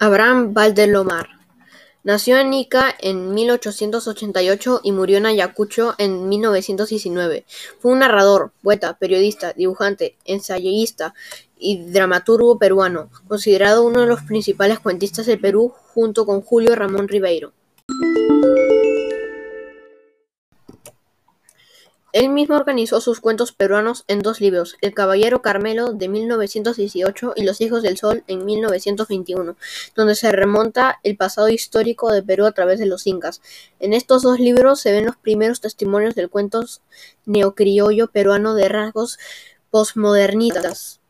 Abraham Valdelomar nació en Ica en 1888 y murió en Ayacucho en 1919. Fue un narrador, poeta, periodista, dibujante, ensayista y dramaturgo peruano, considerado uno de los principales cuentistas del Perú junto con Julio Ramón Ribeiro. Él mismo organizó sus cuentos peruanos en dos libros, El Caballero Carmelo de 1918 y Los Hijos del Sol en 1921, donde se remonta el pasado histórico de Perú a través de los incas. En estos dos libros se ven los primeros testimonios del cuento neocriollo peruano de rasgos posmodernistas.